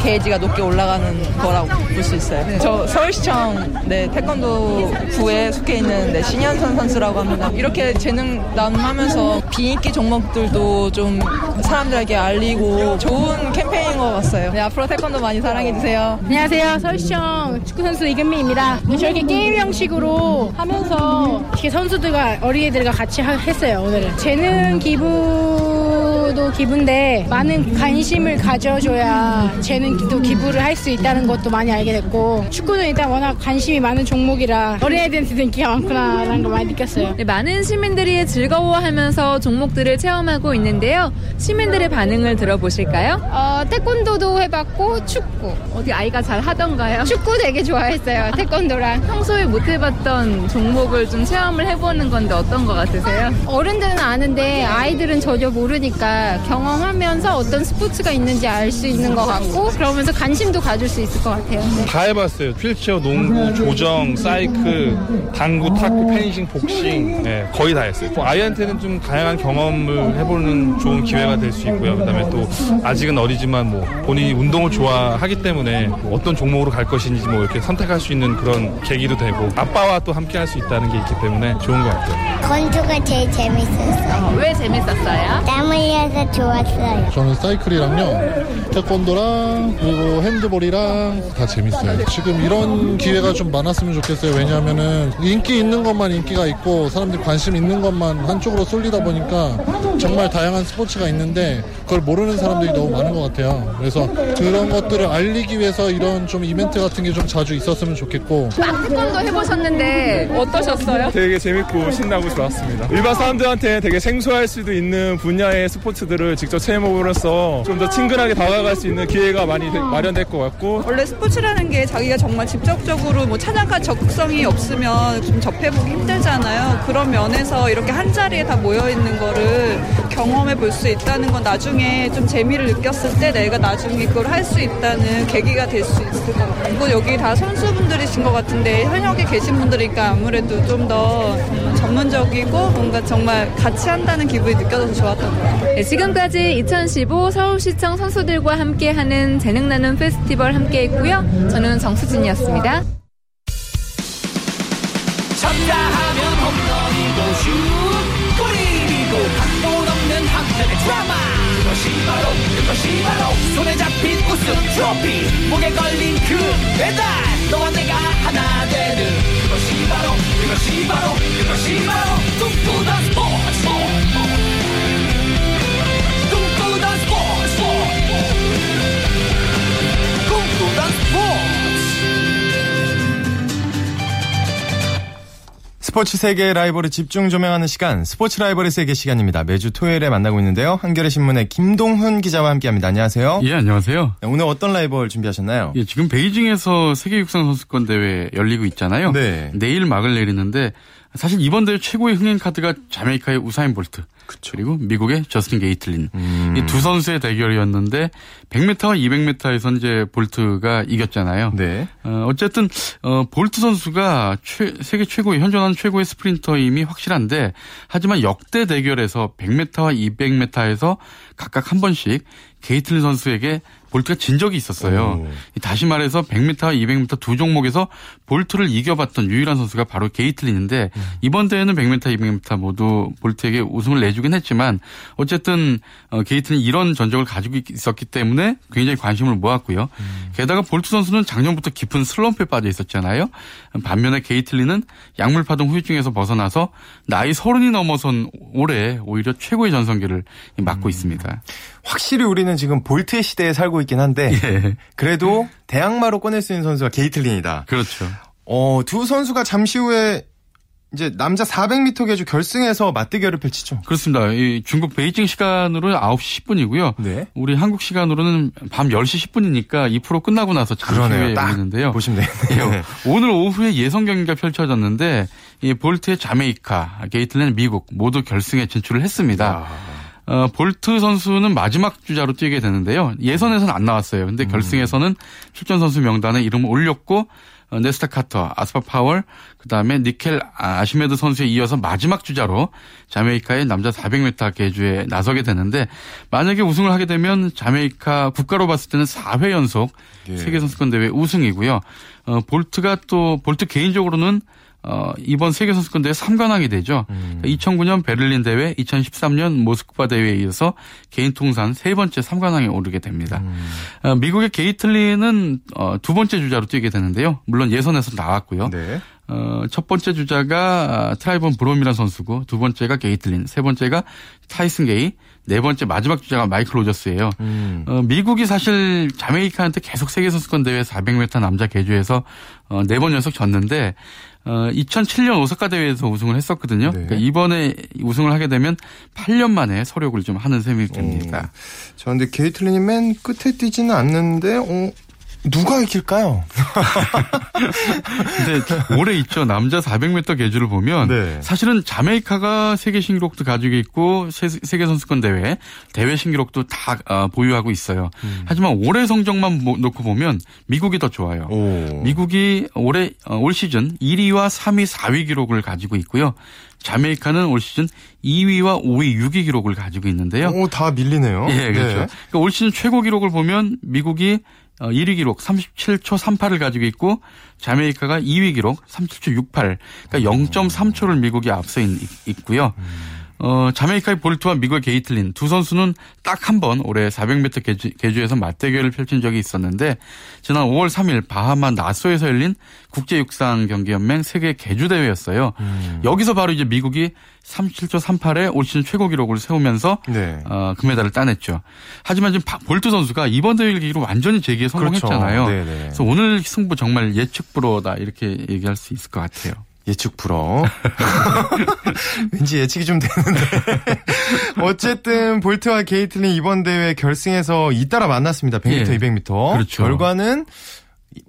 Speaker 9: 게이지가 높게 올라가는 거라고 볼 수 있어요. 네. 저 서울시청 네, 태권도 부에 속해 있는 네, 신현선 선수라고 합니다. 이렇게 재능 나눔하면서 비인기 종목들도 좀 사람들에게 알리고 좋은 캠페인인 것 같아요. 네, 앞으로 태권도 많이 사랑해주세요.
Speaker 10: 안녕하세요. 서울시청 축구선수 이금미입니다. 저렇게 게임 형식으로 하면서 이렇게 선수들과 어린이들과 같이 했어요, 오늘은. 재능 기부도 기부인데 많은 관심을 가져줘야 재능도 기부를 할 수 있다는 것도 많이 알게 됐고 축구는 일단 워낙 관심이 많은 종목이라 어린애들한테도 인기가 많구나라는 걸 많이 느꼈어요.
Speaker 3: 네, 많은 시민들이 즐거워하면서 종목들을 체험하고 있는데요. 시민들의 반응을 들어보 실까요?
Speaker 11: 어, 태권도도 해봤고 축구.
Speaker 3: 어디 아이가 잘 하던가요?
Speaker 11: 축구 되게 좋아했어요. 태권도랑.
Speaker 3: 평소에 못 해봤던 종목을 좀 체험을 해보는 건데 어떤 것 같으세요?
Speaker 11: 어른들은 아는데 아이들은 전혀 모르니까 경험하면서 어떤 스포츠가 있는지 알 수 있는 것 같고 그러면서 관심도 가질 수 있을 것 같아요. 네.
Speaker 12: 다 해봤어요. 휠체어, 농구, 조정, 사이클, 당구, 탁구, 펜싱, 복싱 네, 거의 다 했어요. 아이한테는 좀 다양한 경험을 해보는 좋은 기회가 될 수 있고요. 그다음에 또 아직은 어리지만 뭐 본인이 운동을 좋아하기 때문에 뭐 어떤 종목으로 갈 것인지 뭐 이렇게 선택할 수 있는 그런 계기도 되고 아빠와 또 함께 할 수 있다는 게 있기 때문에 좋은 것 같아요.
Speaker 13: 건조가 제일 재밌었어요.
Speaker 3: 어, 왜 재밌었어요?
Speaker 13: 땀 흘려서 좋았어요.
Speaker 14: 저는 사이클이랑요, 태권도랑 그리고 핸드볼이랑 다 재밌어요. 지금 이런 기회가 좀 많았으면 좋겠어요. 왜냐하면은 인기 있는 것만 인기가 있고 사람들이 관심 있는 것만 한쪽으로 쏠리다 보니까 정말 다양한 스포츠가 있는데 그걸 모르는 사람 들이 너무 많은 것 같아요. 그래서 그런 것들을 알리기 위해서 이런 좀 이벤트 같은 게 좀 자주 있었으면 좋겠고.
Speaker 3: 태권도 해보셨는데 어떠셨어요?
Speaker 12: 되게 재밌고 신나고 좋았습니다. 일반 사람들한테 되게 생소할 수도 있는 분야의 스포츠들을 직접 체험해보면서 좀더 친근하게 다가갈 수 있는 기회가 많이 마련될 것 같고
Speaker 9: 원래 스포츠라는 게 자기가 정말 직접적으로 뭐 찾아갈 적극성이 없으면 좀 접해보기 힘들잖아요. 그런 면에서 이렇게 한 자리에 다 모여 있는 거를 경험해 볼 수 있다는 건 나중에 좀 재미를 느꼈을 때 내가 나중에 그걸 할 수 있다는 계기가 될 수 있을 것 같고 여기 다 선수분들이신 것 같은데 현역에 계신 분들이니까 아무래도 좀 더 전문적이고 뭔가 정말 같이 한다는 기분이 느껴져서 좋았던 것 같아요.
Speaker 3: 네, 지금까지 2015 서울시청 선수들과 함께하는 재능 나눔 페스티벌 함께했고요. 저는 정수진이었습니다.
Speaker 15: 그것이 바로 그것이 바로 손에 잡힌 우승 트로피 목에 걸린 그 배달 너와 내가 하나 되는 그것이 바로 그것이 바로 그것이 바로 꿈꾸던 스포츠 꿈꾸던 스포츠
Speaker 1: 세계의 라이벌을 집중 조명하는 시간, 스포츠 라이벌의 세계 시간입니다. 매주 토요일에 만나고 있는데요. 한겨레 신문의 김동훈 기자와 함께합니다. 안녕하세요.
Speaker 16: 예, 안녕하세요.
Speaker 1: 네, 오늘 어떤 라이벌 준비하셨나요?
Speaker 16: 예, 지금 베이징에서 세계 육상 선수권 대회 열리고 있잖아요.
Speaker 1: 네.
Speaker 16: 내일 막을 내리는데 사실 이번 대회 최고의 흥행 카드가 자메이카의 우사인 볼트.
Speaker 1: 그쵸.
Speaker 16: 그리고 미국의 저스틴 게이틀린.
Speaker 1: 음.
Speaker 16: 이 두 선수의 대결이었는데 100m와 200m에서 이제 볼트가 이겼잖아요.
Speaker 1: 네.
Speaker 16: 어, 어쨌든 어, 볼트 선수가 최, 세계 최고의 현존하는 최고의 스프린터임이 확실한데 하지만 역대 대결에서 100m와 200m에서 각각 한 번씩 게이틀린 선수에게 볼트가 진 적이 있었어요.
Speaker 1: 오.
Speaker 16: 다시 말해서 100m와 200m 두 종목에서 볼트를 이겨봤던 유일한 선수가 바로 게이틀린인데
Speaker 1: 음.
Speaker 16: 이번 대회는 100m, 200m 모두 볼트에게 우승을 내주긴 했지만 어쨌든 어, 게이틀린 이런 전적을 가지고 있었기 때문에 굉장히 관심을 모았고요.
Speaker 1: 음.
Speaker 16: 게다가 볼트 선수는 작년부터 깊은 슬럼프에 빠져 있었잖아요. 반면에 게이틀린은 약물 파동 후유증에서 벗어나서 나이 서른이 넘어선 올해 오히려 최고의 전성기를 맞고
Speaker 1: 음.
Speaker 16: 있습니다.
Speaker 1: 확실히 우리는 지금 볼트의 시대에 살고 있긴 한데
Speaker 16: 예.
Speaker 1: 그래도 대항마로 꺼낼 수 있는 선수가 게이틀린이다.
Speaker 16: 그렇죠.
Speaker 1: 어, 두 선수가 잠시 후에 이제 남자 400m 계주 결승에서 맞대결을 펼치죠.
Speaker 16: 그렇습니다. 이 중국 베이징 시간으로 9시 10분이고요.
Speaker 1: 네.
Speaker 16: 우리 한국 시간으로는 밤 10시 10분이니까 이 프로 끝나고 나서 잠시
Speaker 1: 그러네요.
Speaker 16: 후에
Speaker 1: 딱
Speaker 16: 열리는데요.
Speaker 1: 보시면 되네요.
Speaker 16: 예, 오늘 오후에 예선 경기가 펼쳐졌는데 이 볼트의 자메이카, 게이틀린 미국 모두 결승에 진출을 했습니다. 어, 볼트 선수는 마지막 주자로 뛰게 되는데요. 예선에서는 안 나왔어요. 근데 결승에서는 출전 선수 명단에 이름을 올렸고 어, 네스타 카터, 아스파 파월, 그 다음에 니켈 애시미드 선수에 이어서 마지막 주자로 자메이카의 남자 400m 계주에 나서게 되는데 만약에 우승을 하게 되면 자메이카 국가로 봤을 때는 4회 연속
Speaker 1: 예.
Speaker 16: 세계 선수권 대회 우승이고요. 어, 볼트가 또 볼트 개인적으로는 어, 이번 세계선수권 대회 3관왕이 되죠. 음. 2009년 베를린 대회, 2013년 모스크바 대회에 이어서 개인 통산 세 번째 3관왕에 오르게 됩니다. 음. 어, 미국의 게이틀린은 어, 두 번째 주자로 뛰게 되는데요. 물론 예선에서 나왔고요. 네. 어, 첫 번째 주자가 트레이본 브로멜이라는 선수고 두 번째가 게이틀린, 세 번째가 타이슨 게이, 네 번째 마지막 주자가 마이클 로저스예요. 음. 어, 미국이 사실 자메이카한테 계속 세계 선수권 대회 400m 남자 개주에서 어, 네 번 연속 졌는데 어, 2007년 오사카 대회에서 우승을 했었거든요. 네. 그러니까 이번에 우승을 하게 되면 8년 만에 서력을 좀 하는 셈이 됩니다. 어,
Speaker 1: 저 근데 게이틀린이 맨 끝에 뛰지는 않는데 어, 누가 이길까요?
Speaker 16: 근데 올해 있죠. 남자 400m 계주를 보면 네. 사실은 자메이카가 세계 신기록도 가지고 있고 세계 선수권 대회 대회 신기록도 다 어, 보유하고 있어요. 음. 하지만 올해 성적만 놓고 보면 미국이 더 좋아요. 오. 미국이 올해 어, 올 시즌 1위와 3위, 4위 기록을 가지고 있고요. 자메이카는 올 시즌 2위와 5위, 6위 기록을 가지고 있는데요.
Speaker 1: 오, 다 밀리네요.
Speaker 16: 예, 그렇죠. 네. 그러니까 올 시즌 최고 기록을 보면 미국이 1위 어, 기록 37초 38을 가지고 있고 자메이카가 2위 기록 37초 68. 그러니까 0.3초를 미국이 앞서 있, 고요 어, 자메이카의 볼트와 미국의 게이틀린 두 선수는 딱 한 번 올해 400m 개주, 개주에서 맞대결을 펼친 적이 있었는데 지난 5월 3일 바하마 나소에서 열린 국제육상 경기연맹 세계 개주 대회였어요. 음. 여기서 바로 이제 미국이 37초 38의 올 시즌 최고 기록을 세우면서 네. 어, 금메달을 따냈죠. 하지만 지금 볼트 선수가 이번 대회를 계기로 완전히 재기에 성공했잖아요. 그렇죠. 그래서 오늘 승부 정말 예측 불허다 이렇게 얘기할 수 있을 것 같아요.
Speaker 1: 예측 불어. 왠지 예측이 좀 되는데. 어쨌든 볼트와 게이틀린 이번 대회 결승에서 잇따라 만났습니다. 100m, 예. 200m. 그렇죠. 결과는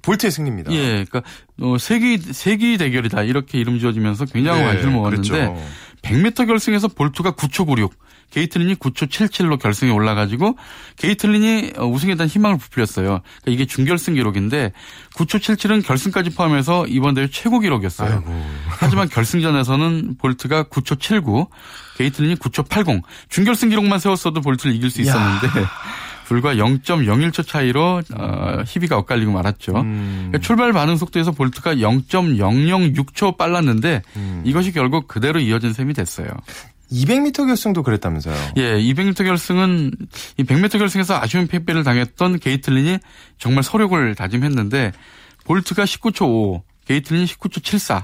Speaker 1: 볼트의 승리입니다.
Speaker 16: 예, 그러니까 어, 세기 세기 대결이다 이렇게 이름 지어지면서 굉장히 네, 관심을 모았는데 그렇죠. 100m 결승에서 볼트가 9초 96, 게이틀린이 9초 77로 결승에 올라가지고 게이틀린이 어, 우승에 대한 희망을 부풀렸어요. 그러니까 이게 준결승 기록인데 9초 77은 결승까지 포함해서 이번 대회 최고 기록이었어요. 아이고. 하지만 결승전에서는 볼트가 9초 79, 게이틀린이 9초 80. 준결승 기록만 세웠어도 볼트를 이길 수 있었는데 불과 0.01초 차이로 어, 희비가 엇갈리고 말았죠. 음. 그러니까 출발 반응 속도에서 볼트가 0.006초 빨랐는데 음. 이것이 결국 그대로 이어진 셈이 됐어요.
Speaker 1: 200m 결승도 그랬다면서요?
Speaker 16: 예, 200m 결승은 이 100m 결승에서 아쉬운 패배를 당했던 게이틀린이 정말 서력을 다짐했는데 볼트가 19초 5, 게이틀린이 19초 74.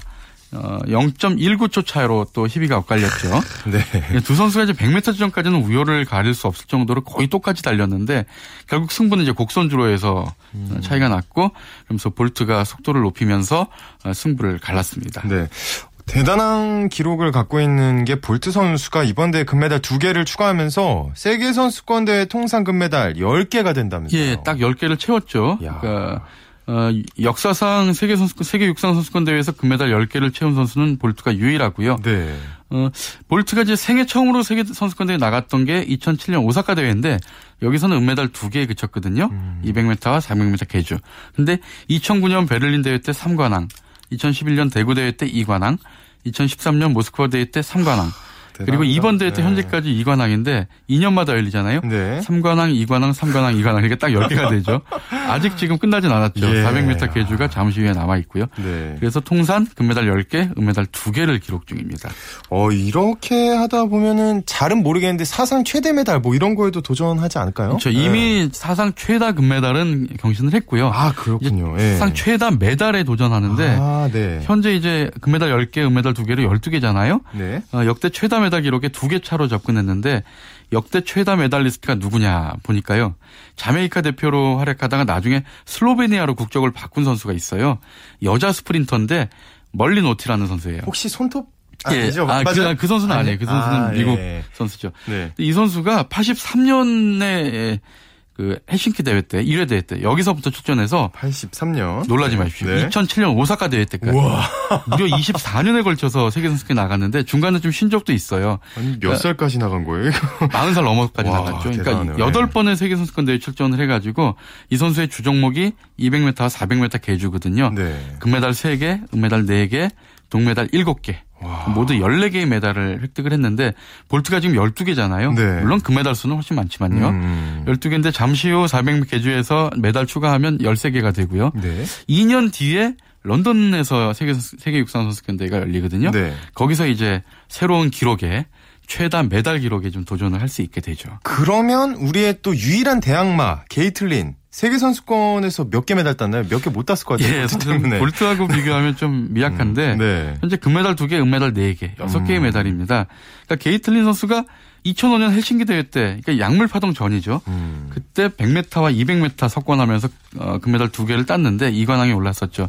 Speaker 16: 어, 0.19초 차이로 또 희비가 엇갈렸죠. 네. 예, 두 선수가 이제 100m 지점까지는 우열을 가릴 수 없을 정도로 거의 똑같이 달렸는데 결국 승부는 이제 곡선주로에서 음. 차이가 났고 그러면서 볼트가 속도를 높이면서 어, 승부를 갈랐습니다. 네.
Speaker 1: 대단한 기록을 갖고 있는 게 볼트 선수가 이번 대회 금메달 2개를 추가하면서 세계 선수권 대회 통산 금메달 10개가 된다면서요.
Speaker 16: 예, 딱 10개를 채웠죠. 야. 그러니까 어, 역사상 세계 선수권 세계 육상 선수권 대회에서 금메달 10개를 채운 선수는 볼트가 유일하고요. 네. 어, 볼트가 이제 생애 처음으로 세계 선수권 대회 나갔던 게 2007년 오사카 대회인데 여기서는 은메달 2개에 그쳤거든요. 음. 200m와 400m 개주. 근데 2009년 베를린 대회 때 3관왕, 2011년 대구 대회 때 2관왕, 2013년 모스크바 대회 때 3관왕. 그리고 이번 대회 때 네. 현재까지 2관왕인데 2년마다 열리잖아요. 네. 3관왕, 2관왕, 3관왕, 2관왕 이게 딱 10개가 되죠. 아직 지금 끝나진 않았죠. 예. 400m 계주가 잠시 후에 남아 있고요. 네. 그래서 통산 금메달 10개, 은메달 2개를 기록 중입니다.
Speaker 1: 어, 이렇게 하다 보면은 잘은 모르겠는데 사상 최대 메달 뭐 이런 거에도 도전하지 않을까요?
Speaker 16: 그렇죠. 이미 네. 사상 최다 금메달은 경신을 했고요.
Speaker 1: 아, 그렇군요.
Speaker 16: 예. 사상 최다 메달에 도전하는데 아, 네. 현재 이제 금메달 10개, 은메달 2개를 12개잖아요. 네. 어, 역대 최다 메달 기록에 두 개 차로 접근했는데 역대 최다 메달리스트가 누구냐 보니까요. 자메이카 대표로 활약하다가 나중에 슬로베니아로 국적을 바꾼 선수가 있어요. 여자 스프린터인데 멀린 오티라는 선수예요.
Speaker 1: 혹시 손톱
Speaker 16: 예. 아, 그, 그, 선수는 아니 에요. 그 선수는 아, 미국 예. 선수죠. 네. 이 선수가 83년에 그 헬싱키 대회 때 1회 대회 때 여기서부터 출전해서
Speaker 1: 83년
Speaker 16: 놀라지 마십시오. 네. 2007년 오사카 대회 때까지 우와. 무려 24년에 걸쳐서 세계 선수권 나갔는데 중간에 좀 쉰 적도 있어요.
Speaker 1: 아니 몇 그러니까 살까지 나간 거예요?
Speaker 16: 40살 넘어까지 와, 나갔죠. 그러니까 8번의 세계 선수권 대회 출전을 해 가지고 이 선수의 주 종목이 200m와 400m 개주거든요. 네. 금메달 3개, 은메달 4개, 동메달 7개. 와. 모두 14개의 메달을 획득을 했는데 볼트가 지금 12개잖아요. 네. 물론 금메달 수는 훨씬 많지만요. 음. 12개인데 잠시 후 400m 개주에서 메달 추가하면 13개가 되고요. 네. 2년 뒤에 런던에서 세계 세계 육상 선수권 대회가 열리거든요. 네. 거기서 이제 새로운 기록에 최다 메달 기록에 좀 도전을 할 수 있게 되죠.
Speaker 1: 그러면 우리의 또 유일한 대항마 게이틀린 세계 선수권에서 몇 개 메달 땄나요? 몇 개 못 땄을 것 같아요.
Speaker 16: 예, 사실 볼트하고 비교하면 좀 미약한데 음, 네. 현재 금메달 2개, 은메달 4개, 6개의 음. 메달입니다. 그러니까 게이틀린 선수가 2005년 헬싱키 대회 때, 그러니까 약물 파동 전이죠. 음. 그때 100m와 200m 석권하면서 어, 금메달 2개를 땄는데 2관왕에 올랐었죠.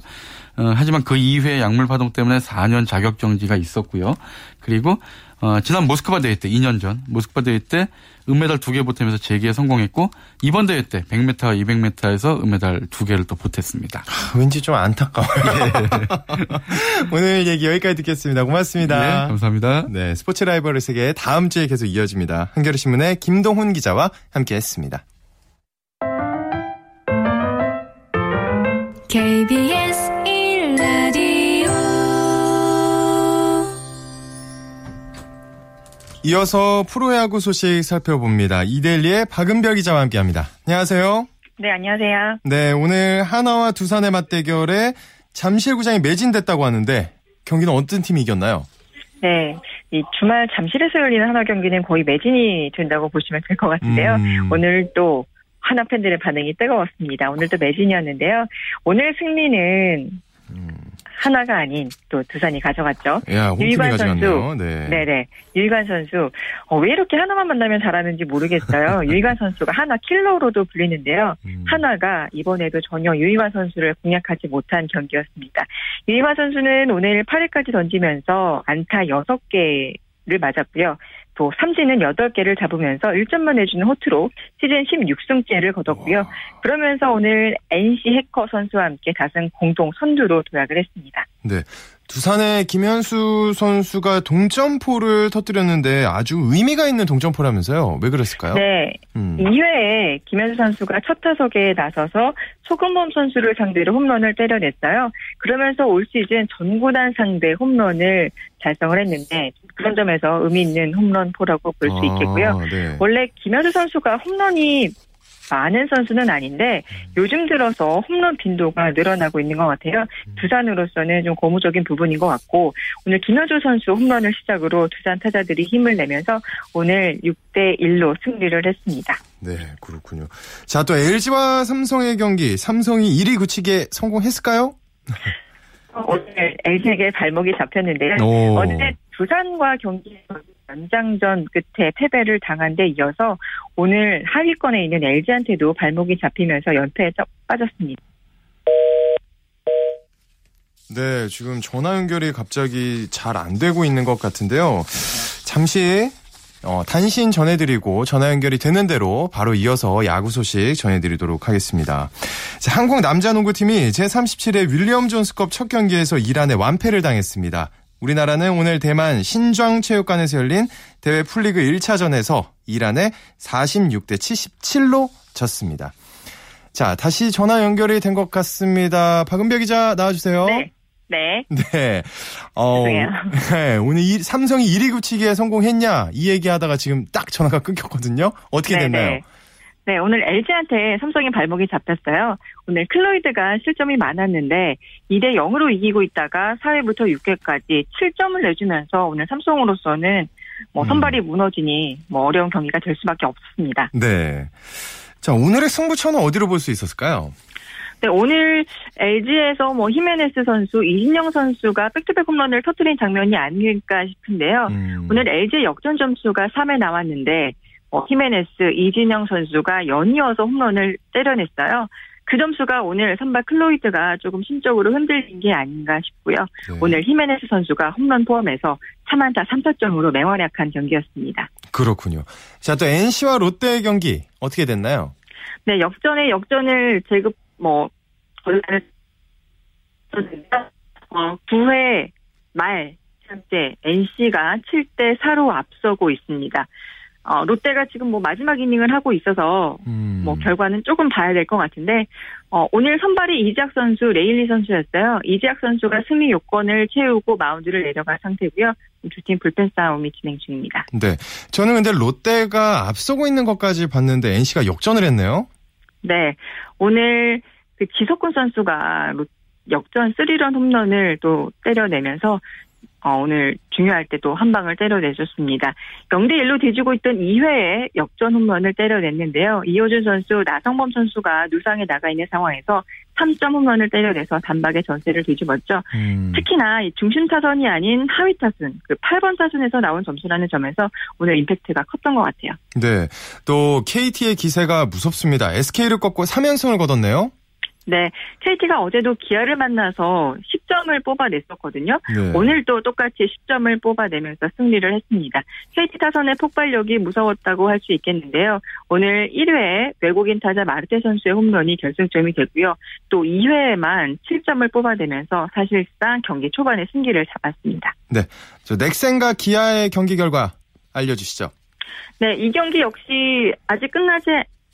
Speaker 16: 어, 하지만 그 이후에 약물 파동 때문에 4년 자격 정지가 있었고요. 그리고 어, 지난 모스크바 대회 때 2년 전 모스크바 대회 때 은메달 두개 보태면서 재기에 성공했고 이번 대회 때 100m, 200m에서 은메달 두 개를 또 보탰습니다.
Speaker 1: 아, 왠지 좀 안타까워요. 예. 오늘 얘기 여기까지 듣겠습니다. 고맙습니다.
Speaker 16: 네, 감사합니다.
Speaker 1: 네, 스포츠 라이벌의 세계 다음 주에 계속 이어집니다. 한겨레 신문의 김동훈 기자와 함께했습니다. KBS 이어서 프로야구 소식 살펴봅니다. 이델리의 박은별 기자와 함께합니다. 안녕하세요.
Speaker 17: 네, 안녕하세요.
Speaker 1: 네, 오늘 하나와 두산의 맞대결에 잠실구장이 매진됐다고 하는데 경기는 어떤 팀이 이겼나요?
Speaker 17: 네, 이 주말 잠실에서 열리는 하나 경기는 거의 매진이 된다고 보시면 될 것 같은데요. 음. 오늘 또 하나 팬들의 반응이 뜨거웠습니다. 오늘도 매진이었는데요. 오늘 승리는 음. 하나가 아닌 또 두산이 가져갔죠.
Speaker 1: 야, 유이관 선수.
Speaker 17: 네. 네네. 유이관 선수. 어, 왜 이렇게 하나만 만나면 잘하는지 모르겠어요. 유이관 선수가 하나 킬러로도 불리는데요. 음. 하나가 이번에도 전혀 유이관 선수를 공략하지 못한 경기였습니다. 유이관 선수는 오늘 8회까지 던지면서 안타 6개 를 맞았고요. 또 삼진은 8개를 잡으면서 1점만 내주는 호투로 시즌 16승째를 거뒀고요. 와. 그러면서 오늘 NC 해커 선수와 함께 다승 공동 선두로 도약을 했습니다.
Speaker 1: 네. 두산의 김현수 선수가 동점포를 터뜨렸는데 아주 의미가 있는 동점포라면서요. 왜 그랬을까요?
Speaker 17: 네. 음. 2회에 김현수 선수가 첫 타석에 나서서 소금범 선수를 상대로 홈런을 때려냈어요. 그러면서 올 시즌 전구단 상대 홈런을 달성을 했는데 그런 점에서 의미 있는 홈런포라고 볼수 아, 있겠고요. 네. 원래 김현수 선수가 홈런이 많은 선수는 아닌데 요즘 들어서 홈런 빈도가 늘어나고 있는 것 같아요. 음. 두산으로서는 좀 고무적인 부분인 것 같고 오늘 김현주 선수 홈런을 시작으로 두산 타자들이 힘을 내면서 오늘 6대 1로 승리를 했습니다.
Speaker 1: 네, 그렇군요. 자, 또 LG와 삼성의 경기 삼성이 1위 굳히게 성공했을까요?
Speaker 17: 오늘 LG에게 발목이 잡혔는데요. 오. 어제 두산과 경기에서 연장전 끝에 패배를 당한 데 이어서 오늘 하위권에 있는 LG한테도 발목이 잡히면서 연패에 빠졌습니다.
Speaker 1: 네, 지금 전화 연결이 갑자기 잘 안 되고 있는 것 같은데요. 잠시 어, 단신 전해드리고 전화 연결이 되는 대로 바로 이어서 야구 소식 전해드리도록 하겠습니다. 자, 한국 남자농구팀이 제37회 윌리엄 존스컵 첫 경기에서 이란에 완패를 당했습니다. 우리나라는 오늘 대만 신庄체육관에서 열린 대회 풀리그 1차전에서 이란에 46대 77로 졌습니다. 자, 다시 전화 연결이 된 것 같습니다. 박은배 기자 나와주세요.
Speaker 17: 네. 네.
Speaker 1: 네. 어, 네, 오늘 이, 삼성이 1위 굳히기에 성공했냐 이 얘기하다가 지금 딱 전화가 끊겼거든요. 어떻게 네, 됐나요?
Speaker 17: 네. 네, 오늘 LG한테 삼성의 발목이 잡혔어요. 오늘 클로이드가 실점이 많았는데 2대 0으로 이기고 있다가 4회부터 6회까지 7점을 내주면서 오늘 삼성으로서는 뭐 음. 선발이 음. 무너지니 뭐 어려운 경기가 될 수밖에 없습니다.
Speaker 1: 네. 자, 오늘의 승부처는 어디로 볼 수 있었을까요?
Speaker 17: 네, 오늘 LG에서 뭐 히메네스 선수, 이진영 선수가 back-to-back 홈런을 터트린 장면이 아닐까 싶은데요. 음. 오늘 LG 역전 점수가 3회에 나왔는데 어, 히메네스, 이진영 선수가 연이어서 홈런을 때려냈어요. 그 점수가 오늘 선발 클로이드가 조금 심적으로 흔들린 게 아닌가 싶고요. 네. 오늘 히메네스 선수가 홈런 포함해서 3안타 3타점으로 맹활약한 경기였습니다.
Speaker 1: 그렇군요. 자, 또 NC와 롯데의 경기 어떻게 됐나요?
Speaker 17: 네, 역전에 역전을 제급 뭐 어, 9회 말 현재 NC가 7대 4로 앞서고 있습니다. 어, 롯데가 지금 뭐 마지막 이닝을 하고 있어서 음. 뭐 결과는 조금 봐야 될 것 같은데 어, 오늘 선발이 이지학 선수, 레일리 선수였어요. 이지학 선수가 승리 요건을 채우고 마운드를 내려갈 상태고요. 두 팀 불펜 싸움이 진행 중입니다.
Speaker 1: 네, 저는 근데 롯데가 앞서고 있는 것까지 봤는데 NC가 역전을 했네요.
Speaker 17: 네, 오늘 그 지석군 선수가 역전 3런 홈런을 또 때려내면서 어, 오늘 중요할 때 또 한 방을 때려내줬습니다. 0대 1로 뒤지고 있던 2회에 역전 홈런을 때려냈는데요. 이호준 선수, 나성범 선수가 누상에 나가 있는 상황에서 3점 홈런을 때려내서 단박에 전세를 뒤집었죠. 음. 특히나 중심 타선이 아닌 하위 타순, 그 8번 타순에서 나온 점수라는 점에서 오늘 임팩트가 컸던 것 같아요.
Speaker 1: 네. 또 KT의 기세가 무섭습니다. SK를 꺾고 3연승을 거뒀네요.
Speaker 17: 네, KT가 어제도 기아를 만나서 10점을 뽑아냈었거든요. 네. 오늘도 똑같이 10점을 뽑아내면서 승리를 했습니다. KT 타선의 폭발력이 무서웠다고 할 수 있겠는데요. 오늘 1회에 외국인 타자 마르테 선수의 홈런이 결승점이 되고요. 또 2회에만 7점을 뽑아내면서 사실상 경기 초반에 승기를 잡았습니다.
Speaker 1: 네, 저 넥센과 기아의 경기 결과 알려주시죠.
Speaker 17: 네, 이 경기 역시 아직 끝나지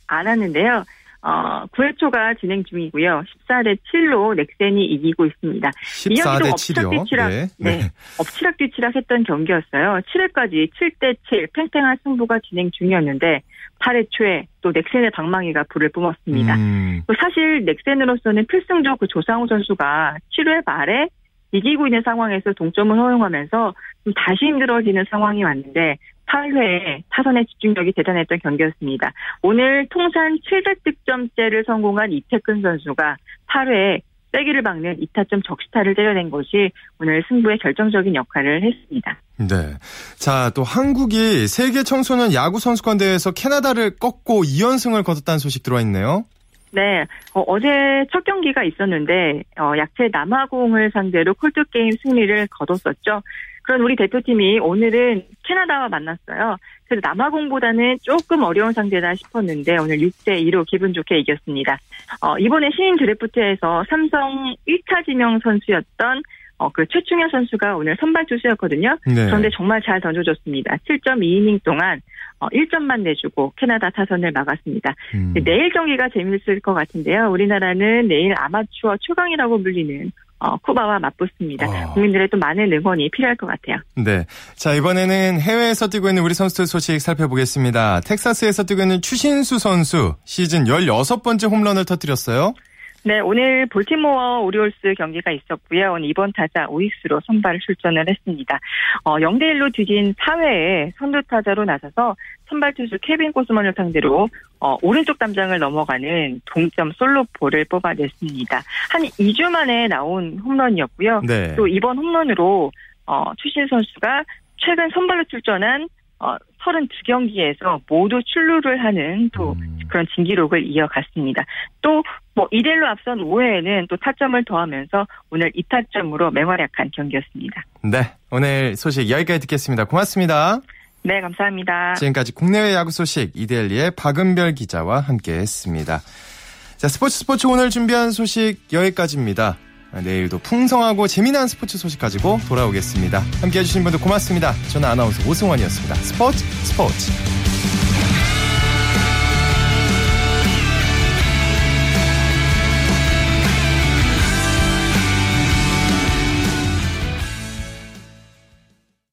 Speaker 17: 않았는데요. 어, 9회 초가 진행 중이고요. 14대 7로 넥센이 이기고 있습니다.
Speaker 1: 14대 7이요?
Speaker 17: 네. 네. 엎치락뒤치락 했던 경기였어요. 7회까지 7대 7 팽팽한 승부가 진행 중이었는데 8회 초에 또 넥센의 방망이가 불을 뿜었습니다. 음. 사실 넥센으로서는 필승조 그 조상우 선수가 7회 말에 이기고 있는 상황에서 동점을 허용하면서 좀 다시 힘들어지는 상황이 왔는데 8회 타선의 집중력이 대단했던 경기였습니다. 오늘 통산 700득점째를 성공한 이태근 선수가 8회에 세기를 박는 2타점 적시타를 때려낸 것이 오늘 승부의 결정적인 역할을 했습니다.
Speaker 1: 네. 자, 또 한국이 세계 청소년 야구 선수권 대회에서 캐나다를 꺾고 2연승을 거뒀다는 소식 들어와 있네요.
Speaker 17: 네, 어, 제첫 경기가 있었는데 어, 약체 남아공을 상대로 콜드 게임 승리를 거뒀었죠. 그런 우리 대표팀이 오늘은 캐나다와 만났어요. 그래서 남아공보다는 조금 어려운 상대다 싶었는데 오늘 6대 2로 기분 좋게 이겼습니다. 어, 이번에 신인 드래프트에서 삼성 1차 지명 선수였던 어, 그 최충현 선수가 오늘 선발 투수였거든요. 네. 그런데 정말 잘 던져줬습니다. 7.2이닝 동안 어, 1점만 내주고 캐나다 타선을 막았습니다. 음. 내일 경기가 재미있을 것 같은데요. 우리나라는 내일 아마추어 최강이라고 불리는 어, 쿠바와 맞붙습니다. 어. 국민들의 또 많은 응원이 필요할 것 같아요.
Speaker 1: 네. 자, 이번에는 해외에서 뛰고 있는 우리 선수들 소식 살펴보겠습니다. 텍사스에서 뛰고 있는 추신수 선수 시즌 16번째 홈런을 터뜨렸어요.
Speaker 17: 네, 오늘 볼티모어 오리올스 경기가 있었고요. 이번 타자 오익수로 선발 출전을 했습니다. 어, 0대 1로 뒤진 4회에 선두 타자로 나서서 선발 투수 케빈 코스먼을 상대로 어, 오른쪽 담장을 넘어가는 동점 솔로포를 뽑아냈습니다. 한 2주 만에 나온 홈런이었고요. 네. 또 이번 홈런으로 어, 추신 선수가 최근 선발로 출전한 어, 32경기에서 모두 출루를 하는 또 음. 그런 진기록을 이어갔습니다. 또, 뭐, 이대로 앞선 5회에는 또 타점을 더하면서 오늘 2타점으로 맹활약한 경기였습니다.
Speaker 1: 네. 오늘 소식 여기까지 듣겠습니다. 고맙습니다.
Speaker 17: 네, 감사합니다.
Speaker 1: 지금까지 국내외 야구 소식 이데일리의 박은별 기자와 함께 했습니다. 자, 스포츠 스포츠 오늘 준비한 소식 여기까지입니다. 내일도 풍성하고 재미난 스포츠 소식 가지고 돌아오겠습니다. 함께 해주신 분들 고맙습니다. 저는 아나운서 오승환이었습니다. 스포츠 스포츠.